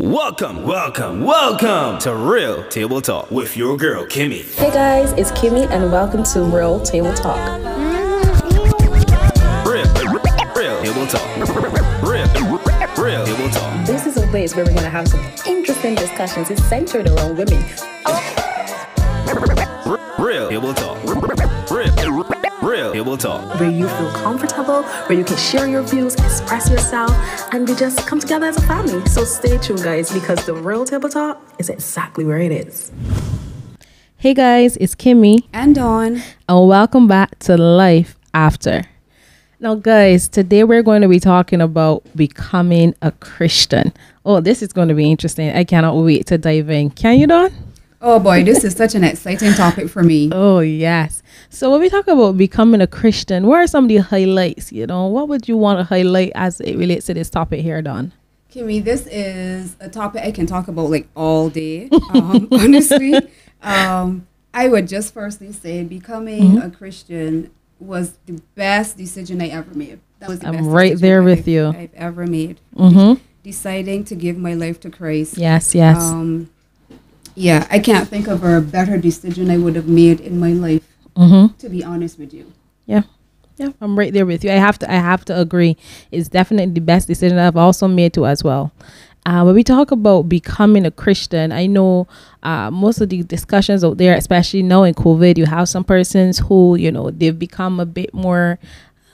Welcome, welcome, welcome to Real Table Talk with your girl, Kimmy. Hey guys, it's Kimmy, and welcome to Real Table Talk. Real, real Table Talk. Real, real Table Talk. This is a place where we're going to have some interesting discussions. It's centered around women. Real Table Talk. Real, real Table Talk. Where you feel comfortable, where you can share your views, express yourself, and we just come together as a family. So stay tuned, guys, because the Real Table Talk is exactly where it is. Hey guys, it's Kimmy, and Dawn. and welcome back to Life After. Now, guys, today we're going to be talking about becoming a Christian. Oh, this is going to be interesting. I cannot wait to dive in. Can you, Dawn? Oh boy, this is such an exciting topic for me. Oh, yes. So, when we talk about becoming a Christian, what are some of the highlights? You know, what would you want to highlight as it relates to this topic here, Dawn? Kimmy, this is a topic I can talk about like all day. Um, honestly, um, I would just firstly say becoming a Christian was the best decision I ever made. That was the I'm best right decision there with I've- you. I've ever made. Mm-hmm. Deciding to give my life to Christ. Yes, yes. Um, yeah, I can't think of a better decision I would have made in my life. mm-hmm. To be honest with you. Yeah. Yeah, I'm right there with you. I have to I have to agree. It's definitely the best decision I've also made too as well. Uh, when we talk about becoming a Christian, I know uh, most of the discussions out there, especially now in COVID, you have some persons who, you know, they've become a bit more,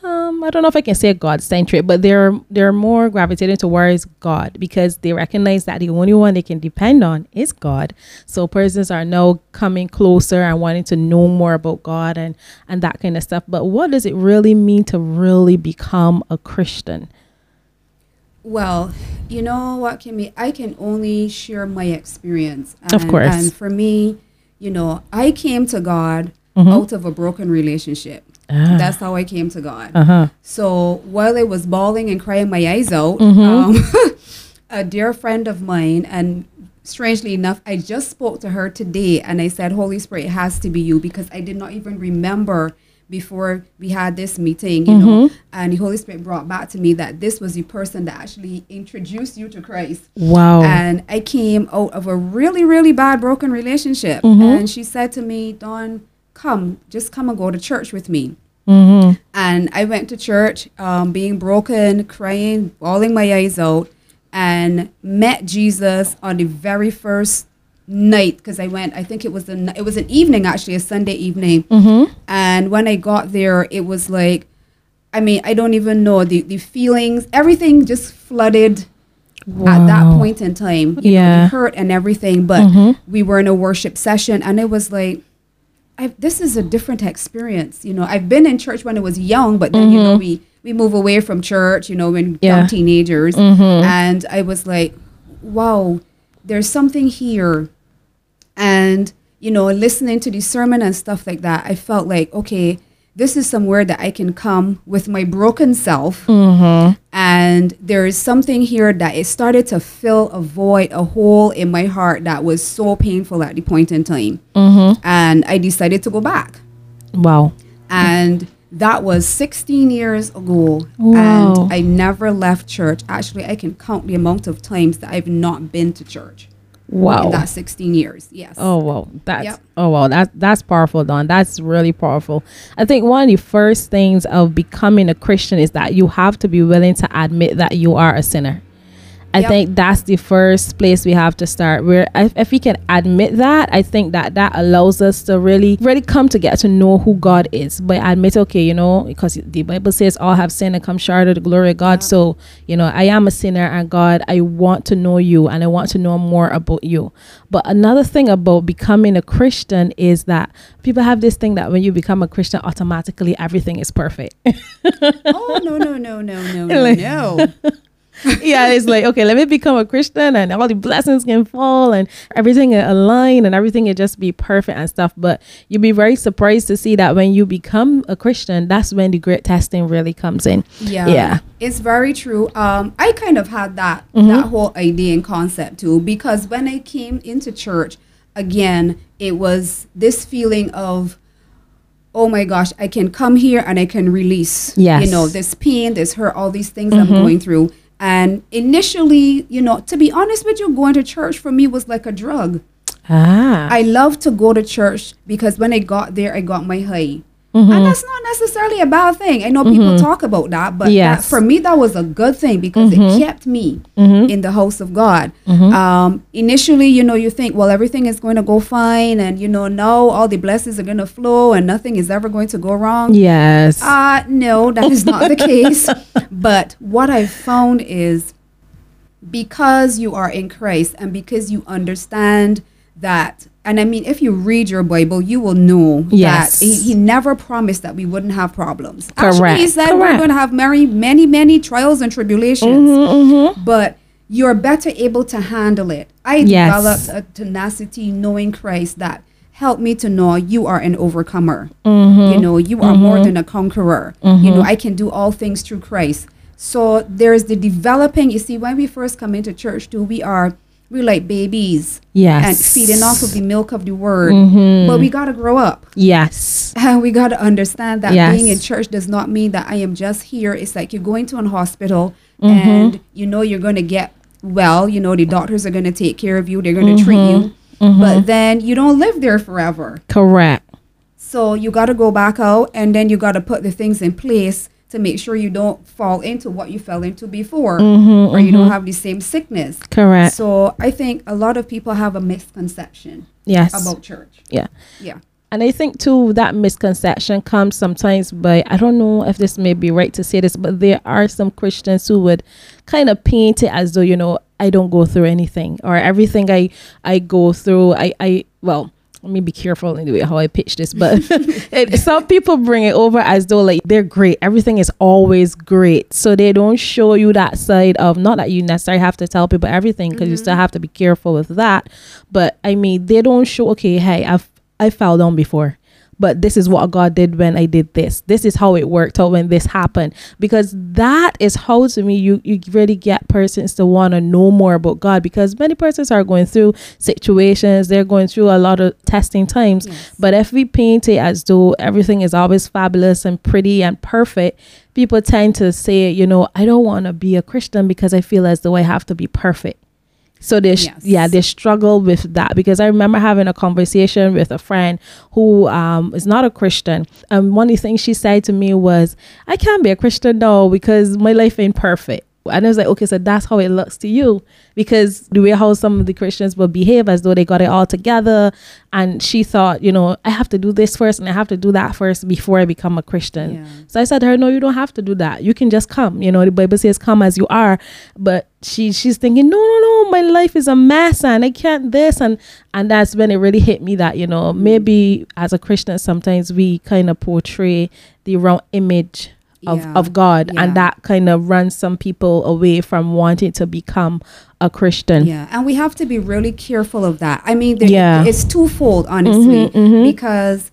um, I don't know if I can say God centric, but they're they're more gravitating towards God because they recognize that the only one they can depend on is God. So persons are now coming closer and wanting to know more about God and and that kind of stuff. But what does it really mean to really become a Christian? Well, you know what, Kimmy? I can only share my experience. Of And- course. And for me, you know, I came to God Mhm. out of a broken relationship. Ah. That's how I came to God. Uh huh. So while I was bawling and crying my eyes out, Mhm. um, a dear friend of mine, and strangely enough, I just spoke to her today and I said, Holy Spirit, it has to be you because I did not even remember before we had this meeting, you know. And the Holy Spirit brought back to me that this was the person that actually introduced you to Christ. Wow. And I came out of a really, really bad broken relationship. Mhm. And she said to me, Dawn, come, just come and go to church with me. mm-hmm. And I went to church, um, being broken, crying, bawling my eyes out, and met Jesus on the very first night because I went. I think it was an it was an evening actually, a Sunday evening. Mm-hmm. And when I got there, it was like, I mean, I don't even know the the feelings. Everything just flooded at that point in time. You know, Yeah. the hurt and everything. But Mhm. we were in a worship session, and it was like. I, this is a different experience. You know, I've been in church when I was young, but then, you know, we, we move away from church, you know, when Yeah. young teenagers. Mhm. And I was like, wow, there's something here. And, you know, listening to the sermon and stuff like that, I felt like, okay, this is somewhere that I can come with my broken self. Mm-hmm. And there is something here that it started to fill a void, a hole in my heart that was so painful at the point in time. Mm-hmm. And I decided to go back. Wow. And that was 16 years ago. Wow. And I never left church. Actually, I can count the amount of times that I've not been to church in Wow. that 16 years. Yes. Oh wow, that's Yep. oh wow, that's that's powerful, Dawn. That's really powerful. I think one of the first things of becoming a Christian is that you have to be willing to admit that you are a sinner. I Yep. think that's the first place we have to start. Where if, if we can admit that, I think that that allows us to really, really come to get to know who God is. But admit, okay, you know, because the Bible says all have sinned and come short of the glory of God. So, you know, I am a sinner, and God, I want to know you, and I want to know more about you. But another thing about becoming a Christian is that people have this thing that when you become a Christian, automatically everything is perfect. oh, no, no, no, no, no, no, no. yeah, it's like okay, let me become a Christian, and all the blessings can fall, and everything align, and everything will just be perfect and stuff. But you'll be very surprised to see that when you become a Christian, that's when the great testing really comes in. Yeah. Yeah. It's very true. Um, I kind of had that Mm-hmm. that whole idea and concept too because when I came into church, again, it was this feeling of oh my gosh, I can come here and I can release, Yes. you know, this pain, this hurt, all these things I'm going through. And initially, you know, to be honest with you, going to church for me was like a drug. Ah. I love to go to church because when I got there, I got my high. Mm-hmm. And that's not necessarily a bad thing. I know people talk about that, but that, for me, that was a good thing because Mm-hmm. it kept me in the house of God. Um, initially, you know, you think, well, everything is going to go fine, and you know, now all the blessings are going to flow, and nothing is ever going to go wrong. yes. Uh, no, that is not the case. But what I've found is because you are in Christ and because you understand that, and I mean, if you read your Bible, you will know Yes. that he, he never promised that we wouldn't have problems. Correct. Actually, he Correct, said we're going to have many, many, many trials and tribulations, Mm-hmm, but you're better able to handle it. I Yes. developed a tenacity knowing Christ that helped me to know you are an overcomer. Mm-hmm. You know, you are more than a conqueror. You know, I can do all things through Christ. So there's the developing. You see, when we first come into church, too, we are we like babies Yes. and feeding off of the milk of the word. Mm-hmm. But we gotta grow up. yes. And we gotta understand that Yes. being in church does not mean that I am just here. It's like you're going to an hospital Mm-hmm. and you know you're gonna get well. You know the doctors are gonna take care of you. They're gonna treat you. Mm-hmm. But then you don't live there forever. Correct. So you got to go back out and then you got to put the things in place to make sure you don't fall into what you fell into before or you don't have the same sickness. Mm-hmm, Correct. So I think a lot of people have a misconception yes. about church. yeah. Yeah. And I think too that misconception comes sometimes by I don't know if this may be right to say this, but there are some Christians who would kind of paint it as though you know I don't go through anything or everything I I go through I I well let me be careful in the way how I pitch this, but it, some people bring it over as though like they're great, everything is always great, so they don't show you that side of not that you necessarily have to tell people everything because you mm-hmm. still have to be careful with that, but I mean they don't show okay, hey, I've I fell down before. But this is what God did when I did this. This is how it worked out when this happened. Because that is how to me you, you really get persons to want to know more about God. Because many persons are going through situations, they're going through a lot of testing times. Yes. But if we paint it as though everything is always fabulous and pretty and perfect, people tend to say, you know, I don't want to be a Christian because I feel as though I have to be perfect. So they, sh- Yes. yeah, they struggle with that because I remember having a conversation with a friend who um, is not a Christian. And one of the things she said to me was, I can't be a Christian though because my life ain't perfect. And I was like, okay, so that's how it looks to you because the way how some of the Christians will behave as though they got it all together. And she thought, you know, I have to do this first and I have to do that first before I become a Christian. Yeah. So I said to her, no, you don't have to do that. You can just come. You know, the Bible says come as you are. But she she's thinking, no, no, no, my life is a mess and I can't this and and that's when it really hit me that, you know, maybe as a Christian sometimes we kind of portray the wrong image of, Yeah. of God Yeah. and that kind of runs some people away from wanting to become a Christian. Yeah, and we have to be really careful of that. I mean, there, Yeah. it's twofold, honestly, mm-hmm, mm-hmm. because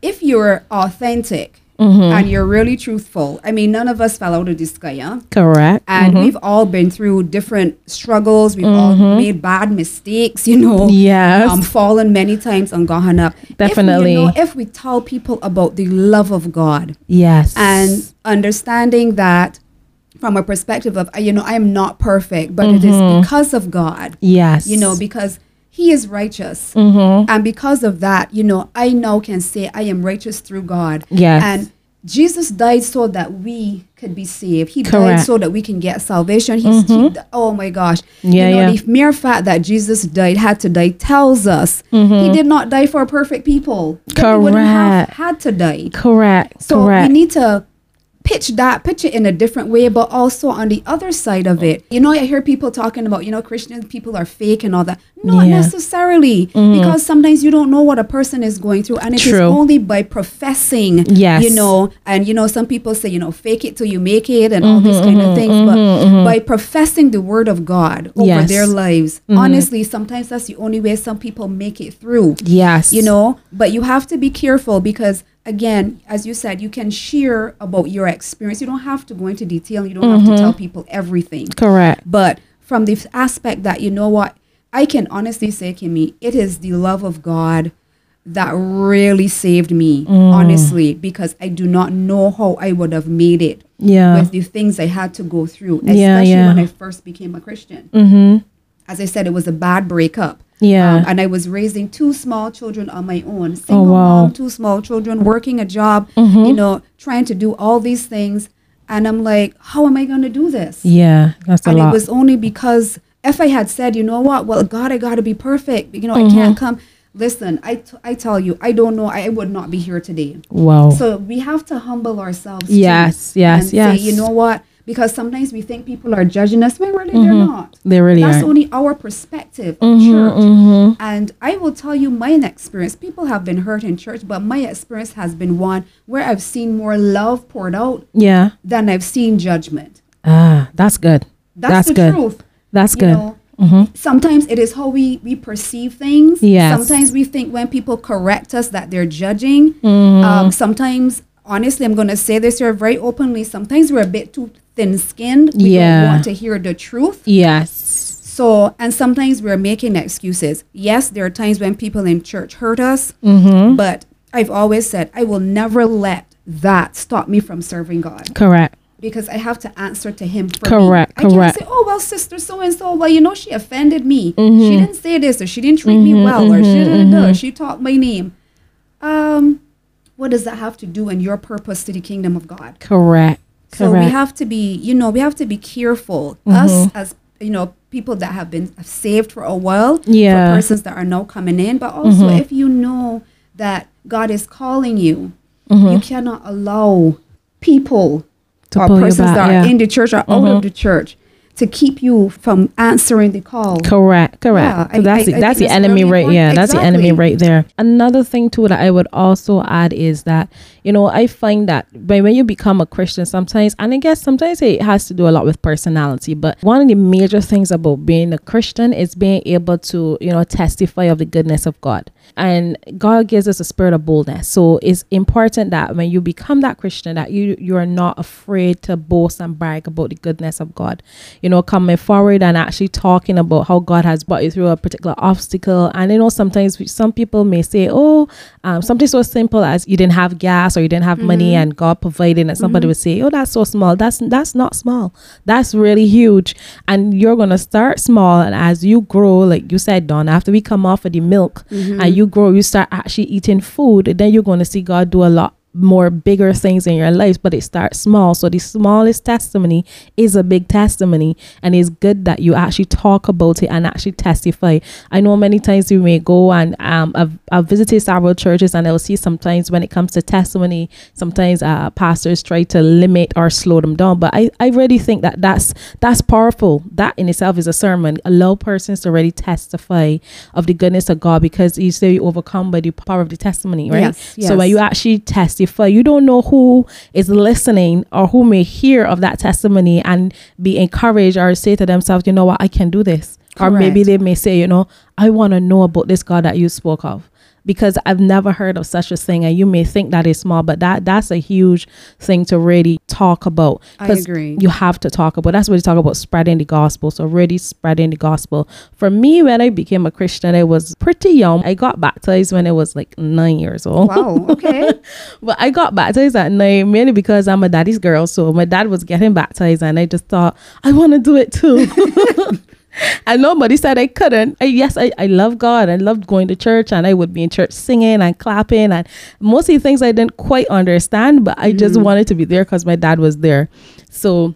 if you're authentic and you're really truthful, I mean, none of us fell out of the sky, huh? Correct. And we've all been through different struggles. We've all made bad mistakes, you know. Yes. Um, fallen many times and gone up. Definitely. If, we, you know, if we tell people about the love of God yes. and understanding that from a perspective of, uh, you know, I am not perfect, but it is because of God yes. you know, because he is righteous. Mm-hmm. And because of that, you know, I now can say I am righteous through God. Yes. And Jesus died so that we could be saved. He died so that we can get salvation. He's, he, oh my gosh. Yeah, you know, yeah. the mere fact that Jesus died, had to die, tells us he did not die for perfect people. Then He wouldn't have Correct. had to die. correct. So correct. we need to pitch that, pitch it in a different way, but also on the other side of it. You know, I hear people talking about, you know, Christian people are fake and all that. Not Yeah. necessarily, because sometimes you don't know what a person is going through, and it is True. only by professing, Yes. you know, and you know, some people say, you know, fake it till you make it and all these Mm-hmm, kind of things, but by professing the word of God over Yes. Mm-hmm. their lives, honestly, sometimes that's the only way some people make it through yes. you know but you have to be careful because again as you said you can share about your experience you don't have to go into detail you don't have to tell people everything Correct. but from the aspect that you know what i can honestly say kimmy it is the love of god that really saved me honestly because i do not know how i would have made it Yeah. with the things I had to go through, especially Yeah, yeah. when I first became a Christian. Mm-hmm. As I said, it was a bad breakup. Yeah. Um, and I was raising two small children on my own. Single Oh, wow. Mm-hmm. mom, two small children, working a job, you know, trying to do all these things. And I'm like, how am I going to do this? Yeah. That's a and lot. it was only because if I had said, you know what, well, God, I got to be perfect. You know, Mm-hmm. I can't come. Listen, I, t- I tell you, I don't know. I would not be here today. wow. So we have to humble ourselves. too, Yes, yes, and yes. Say, you know what? Because sometimes we think people are judging us when really they're not. They really That's aren't. only our perspective of church. And I will tell you my experience. People have been hurt in church, but my experience has been one where I've seen more love poured out yeah. than I've seen judgment. Ah, that's good. That's, the good. truth. That's You good. know, Sometimes it is how we, we perceive things. Yes. Sometimes we think when people correct us that they're judging. Mm-hmm. Um, sometimes, honestly, I'm going to say this here very openly. Sometimes we're a bit too thin skinned. We Yeah. don't want to hear the truth. yes. So, and sometimes we're making excuses. Yes, there are times when people in church hurt us, Mm-hmm. but I've always said I will never let that stop me from serving God Correct. because I have to answer to Him for Correct, me. I correct. can't say, "Oh well, sister so and so, well, you know, she offended me. Mm-hmm. She didn't say this, or she didn't treat me well, or she didn't do. She talked my name." Um, what does that have to do in your purpose to the kingdom of God? Correct. So Correct. we have to be, you know, we have to be careful. Mm-hmm. Us as you know, people that have been saved for a while, Yeah. Mm-hmm. for persons that are now coming in, but also if you know that God is calling you, you cannot allow people Mm-hmm. To or persons back, that are yeah. Mm-hmm. in the church or out of the church to keep you from answering the call. Correct, correct. Yeah, I- that's I- the, that's the enemy really right. important. Yeah, that's the enemy right there. Another thing too that I would also add is that you know I find that when when you become a Christian, sometimes and I guess sometimes it has to do a lot with personality. But one of the major things about being a Christian is being able to you know testify of the goodness of God. And God gives us a spirit of boldness. So it's important that when you become that Christian, that you you are not afraid to boast and brag about the goodness of God. You know, coming forward and actually talking about how God has brought you through a particular obstacle. And you know, sometimes some people may say, "Oh, um, something so simple as you didn't have gas or you didn't have money, mm-hmm. and God provided." And somebody mm-hmm. would say, "Oh, that's so small. That's that's not small. That's really huge." And you're gonna start small, and as you grow, like you said, Dawn, after we come off of the milk mm-hmm. and you grow, you start actually eating food, then you're gonna see God do a lot more bigger things in your life, but it starts small. So the smallest testimony is a big testimony, and it's good that you actually talk about it and actually testify. I know many times you may go and um, I've, I've visited several churches, and I'll see sometimes when it comes to testimony, sometimes uh, pastors try to limit or slow them down. But I, I really think that that's that's powerful. That in itself is a sermon. Allow persons to really testify of the goodness of God because you say you overcome by the power of the testimony, right? Yes, So when you actually testify, you don't know who is listening or who may hear of that testimony and be encouraged or say to themselves, you know what, I can do this. Or maybe they may say, you know, I want to know about this God that you spoke of. Because I've never heard of such a thing, and you may think that is small, but that that's a huge thing to really talk about. I agree. You have to talk about. That's what we talk about spreading the gospel. So really spreading the gospel. For me, when I became a Christian, I was pretty young. I got baptized when I was like nine years old. Wow. Okay. But I got baptized at nine mainly because I'm a daddy's girl. So my dad was getting baptized, and I just thought I want to do it too. and nobody said I couldn't. I, yes, I, I love God. I loved going to church, and I would be in church singing and clapping, and mostly things I didn't quite understand, but I just mm. wanted to be there because my dad was there. So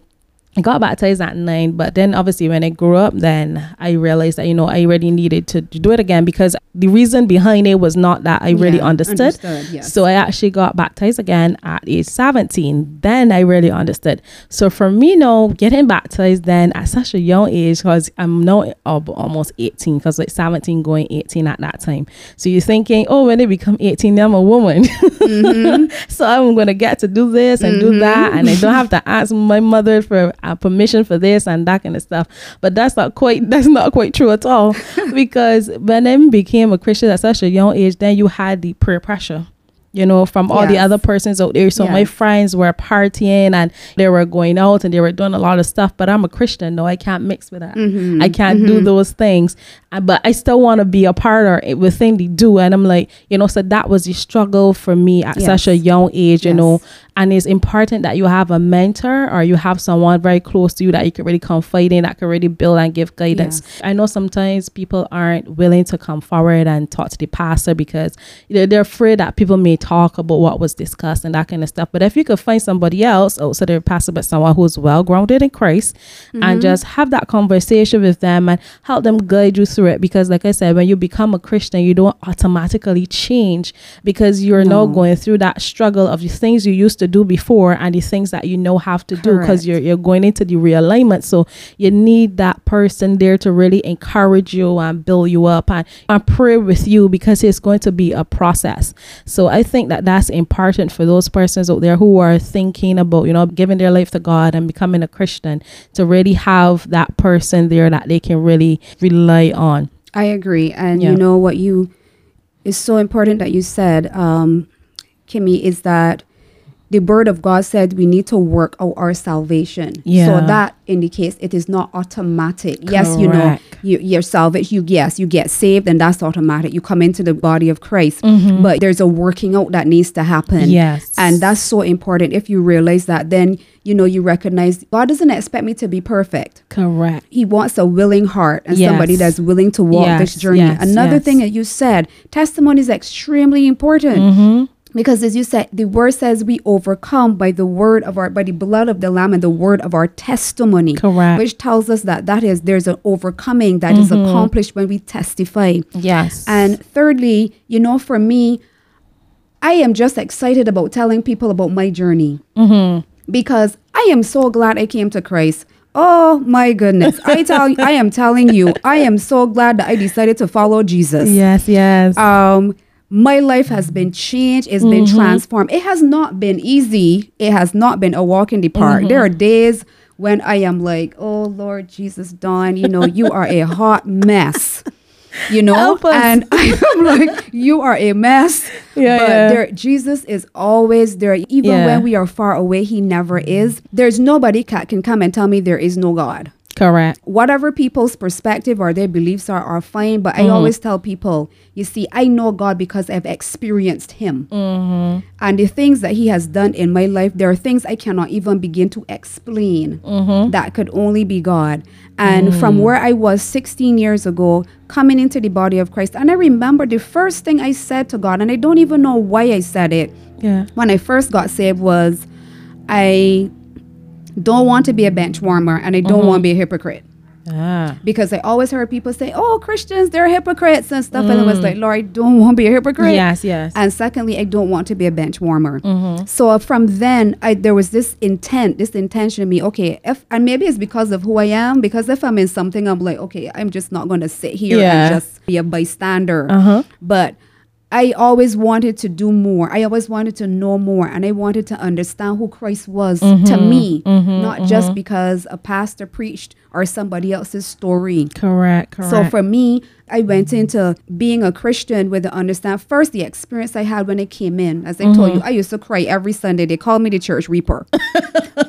I got baptized at nine, but then obviously when I grew up, then I realized that you know I really needed to, do it again because the reason behind it was not that I really Yeah, understood. understood, yes. So I actually got baptized again at age 17. Then I really understood. So for me now, getting baptized then at such a young age, because I'm now al- almost 18, because like 17 going 18 at that time. So you're thinking, oh, when they become 18, then I'm a woman. Mm-hmm. so I'm going to get to do this and do that. And I don't mm-hmm. have to ask my mother for uh, permission for this and that kind of stuff. But that's not quite, that's not quite true at all. because when I became a Christian at such a young age, then you had the peer pressure you know, from all the other persons out there. So my friends were partying and they were going out and they were doing a lot of stuff. But I'm a Christian, no, I can't mix with that. Mm-hmm. I can't do those things. Uh, But I still want to be a part of it- within the do. And I'm like, you know, so that was the struggle for me at such a young age, you Yes. know. And it's important that you have a mentor or you have someone very close to you that you can really confide in that can really build and give guidance Yes. i know sometimes people aren't willing to come forward and talk to the pastor because you know, they're afraid that people may talk about what was discussed and that kind of stuff but if you could find somebody else outside of your pastor but someone who's well grounded in christ and mm-hmm. just have that conversation with them and help them guide you through it because like i said when you become a christian you don't automatically change because you're now No. going through that struggle of the things you used to do before and the things that you know have to do because you're you're going into the realignment so you need that person there to really encourage you and build you up and, and pray with you because it's going to be a process so i think that that's important for those persons out there who are thinking about you know giving their life to god and becoming a christian to really have that person there that they can really rely on I agree. And Yeah. you know what you is so important that you said, um, Kimmy, is that the word of God said we need to work out our salvation. Yeah. So that indicates it is not automatic. Correct. Yes, you know, Correct. you're salvation, you yes, you get saved and that's automatic. You come into the body of Christ. Hmm. But there's a working out that needs to happen. Mm-hmm. Yes. And that's so important. If you realize that, then you know you recognize God doesn't expect me to be perfect correct he wants a willing heart and Yes. somebody that's willing to walk this journey. yes, Another yes. thing that you said, testimony is extremely important. Mm-hmm. Because as you said, the word says we overcome by the word of our by the blood of the lamb and the word of our testimony. Correct. Which tells us that that is there's an overcoming that is Mm-hmm. accomplished when we testify. yes And thirdly, you know, for me, I am just excited about telling people about my journey Mm-hmm. because I am so glad I came to Christ. Oh my goodness! I tell, I am telling you, I am so glad that I decided to follow Jesus. yes yes Um, my life has been changed. It's been mm-hmm. transformed. It has not been easy. It has not been a walk in the park. Mm-hmm. There are days when I am like, "Oh Lord Jesus, Dawn, you know, you are a hot mess." You know, and I'm like, you are a mess. Yeah, but yeah. there, Jesus is always there, even Yeah. when we are far away. He never is. There's nobody that can come and tell me there is no God correct whatever people's perspective or their beliefs are are fine but Mm-hmm. i always tell people you see i know god because i've experienced him Mm-hmm. and the things that he has done in my life there are things i cannot even begin to explain Mm-hmm. that could only be god and Mm. from where i was 16 years ago coming into the body of christ and i remember the first thing i said to god and i don't even know why i said it yeah when I first got saved was I don't want to be a bench warmer and I don't Mm-hmm. want to be a hypocrite. ah Because I always heard people say, oh, Christians, they're hypocrites and stuff. And I was like, Lord, I don't want to be a hypocrite. Mm. yes yes And secondly, I don't want to be a bench warmer. Mm-hmm. So uh, from then, I, there was this intent, this intention in me. Okay, if and maybe it's because of who I am. Because if I'm in something, I'm like, okay, I'm just not going to sit here Yeah. and just be a bystander. Uh-huh. But I always wanted to do more. I always wanted to know more, and I wanted to understand who Christ was Mm-hmm. to me, not just because a pastor preached or somebody else's story. correct correct So for me, I went into being a Christian with the understand first the experience I had when I came in. As I told Mm-hmm. you, I used to cry every Sunday. They called me the church reaper.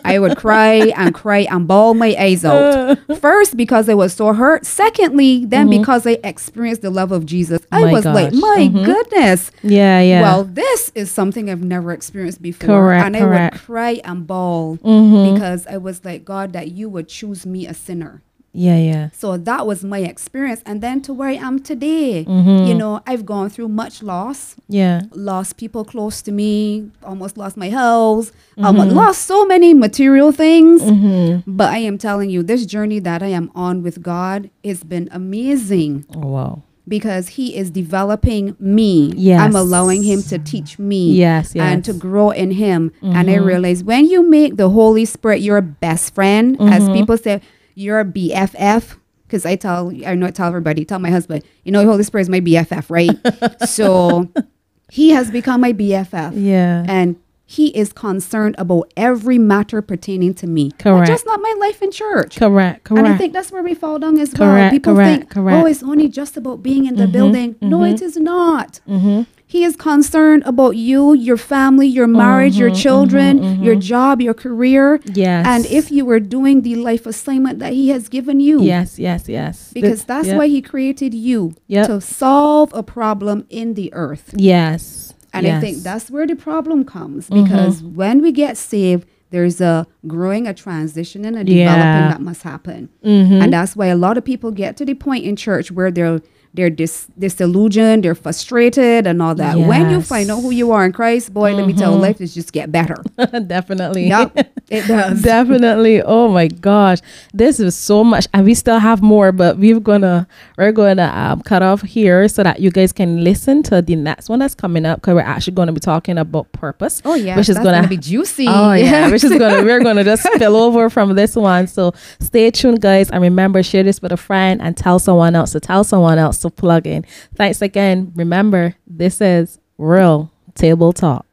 I would cry and cry and bawl my eyes out. First because I was so hurt. Secondly, then because I experienced the love of Jesus. I Mm-hmm. My was like, gosh. my goodness. yeah yeah Well, this is something I've never experienced before. Correct, and I correct. would cry and bawl Mm-hmm. because I was like, God, that you would choose me a sinner. Yeah yeah So that was my experience. And then to where I am today, Mm-hmm. you know, I've gone through much loss, yeah lost people close to me, almost lost my house, Mm-hmm. almost lost so many material things. But I am telling you, this journey that I am on with God has been amazing oh wow because He is developing me. Yes. I'm allowing Him to teach me. Yes, And yes. Mm-hmm. to grow in Him. And I realize when you make the Holy Spirit your best friend, as Mm-hmm. people say, your BFF. Because I tell, I know I tell everybody, tell my husband, you know, Holy Spirit is my BFF, right? so he has become my BFF. yeah And he is concerned about every matter pertaining to me. Not Correct. just not my life in church. correct correct And I think that's where we fall down as well. Correct, People correct, think, correct. Mm-hmm, oh, it's only just about being in the building. No, it is not. He is concerned about you, your family, your marriage, your children, your job, your career. Mm-hmm, Yes. And if you were doing the life assignment that He has given you. yes yes yes Because Th- that's yeah. why He created you Yep. to solve a problem in the earth. yes And I think Mm-hmm. that's where the problem comes because when we get saved, there's a growing, a transition, and a developing Yeah. Mm-hmm. that must happen. And that's why a lot of people get to the point in church where they're they're dis- disillusioned, they're frustrated, and all that. When you find out who you are in Christ, boy, let me tell you, life is just get better. Definitely. yep, it does. Definitely. Oh my gosh. This is so much. And we still have more, but we're gonna we're gonna um, cut off here so that you guys can listen to the next one that's coming up because we're actually gonna be talking about purpose. Oh yeah, Which is gonna, gonna, be juicy. Oh yeah, Yes. which is gonna we're gonna just spill over from this one. So stay tuned, guys, and remember share this with a friend and tell someone else to tell someone else to plug in. Thanks again. Remember, this is real table talk.